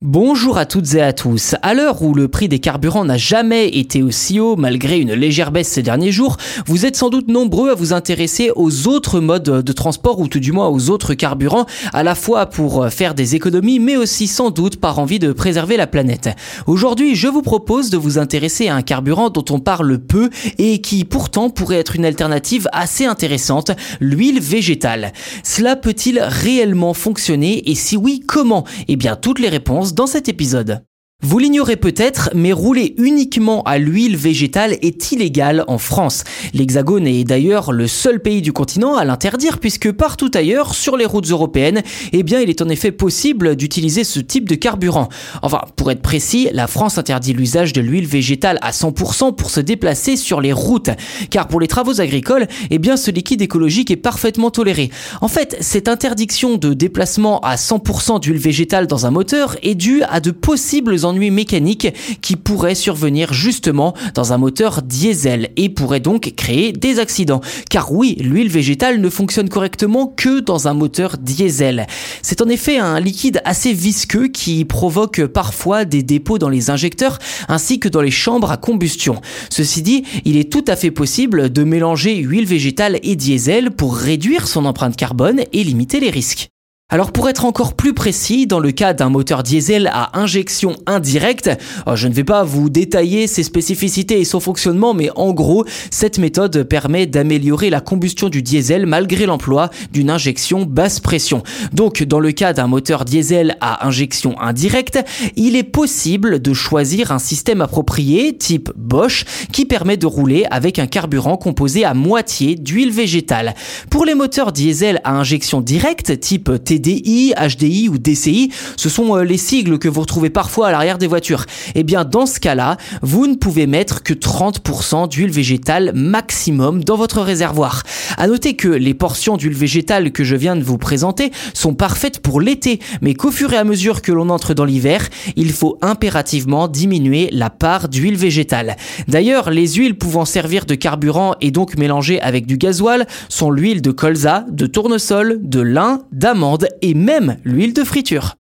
Bonjour à toutes et à tous. À l'heure où le prix des carburants n'a jamais été aussi haut malgré une légère baisse ces derniers jours, vous êtes sans doute nombreux à vous intéresser aux autres modes de transport ou tout du moins aux autres carburants, à la fois pour faire des économies mais aussi sans doute par envie de préserver la planète. Aujourd'hui, je vous propose de vous intéresser à un carburant dont on parle peu et qui pourtant pourrait être une alternative assez intéressante, l'huile végétale. Cela peut-il réellement fonctionner et si oui, comment? Eh bien, toutes les réponses dans cet épisode. Vous l'ignorez peut-être, mais rouler uniquement à l'huile végétale est illégal en France. L'Hexagone est d'ailleurs le seul pays du continent à l'interdire puisque partout ailleurs, sur les routes européennes, eh bien, il est en effet possible d'utiliser ce type de carburant. Enfin, pour être précis, la France interdit l'usage de l'huile végétale à 100% pour se déplacer sur les routes. Car pour les travaux agricoles, eh bien, ce liquide écologique est parfaitement toléré. En fait, cette interdiction de déplacement à 100% d'huile végétale dans un moteur est due à de possibles ennuis mécaniques qui pourraient survenir justement dans un moteur diesel et pourraient donc créer des accidents. Car oui, l'huile végétale ne fonctionne correctement que dans un moteur diesel. C'est en effet un liquide assez visqueux qui provoque parfois des dépôts dans les injecteurs ainsi que dans les chambres à combustion. Ceci dit, il est tout à fait possible de mélanger huile végétale et diesel pour réduire son empreinte carbone et limiter les risques. Alors pour être encore plus précis, dans le cas d'un moteur diesel à injection indirecte, oh, je ne vais pas vous détailler ses spécificités et son fonctionnement, mais en gros, cette méthode permet d'améliorer la combustion du diesel malgré l'emploi d'une injection basse pression. Donc dans le cas d'un moteur diesel à injection indirecte, il est possible de choisir un système approprié type Bosch qui permet de rouler avec un carburant composé à moitié d'huile végétale. Pour les moteurs diesel à injection directe type T DI, HDI ou DCI, ce sont euh, les sigles que vous retrouvez parfois à l'arrière des voitures. Eh bien dans ce cas-là, vous ne pouvez mettre que 30% d'huile végétale maximum dans votre réservoir. À noter que les portions d'huile végétale que je viens de vous présenter sont parfaites pour l'été, mais qu'au fur et à mesure que l'on entre dans l'hiver, il faut impérativement diminuer la part d'huile végétale. D'ailleurs, les huiles pouvant servir de carburant et donc mélangées avec du gasoil sont l'huile de colza, de tournesol, de lin, d'amande et même l'huile de friture.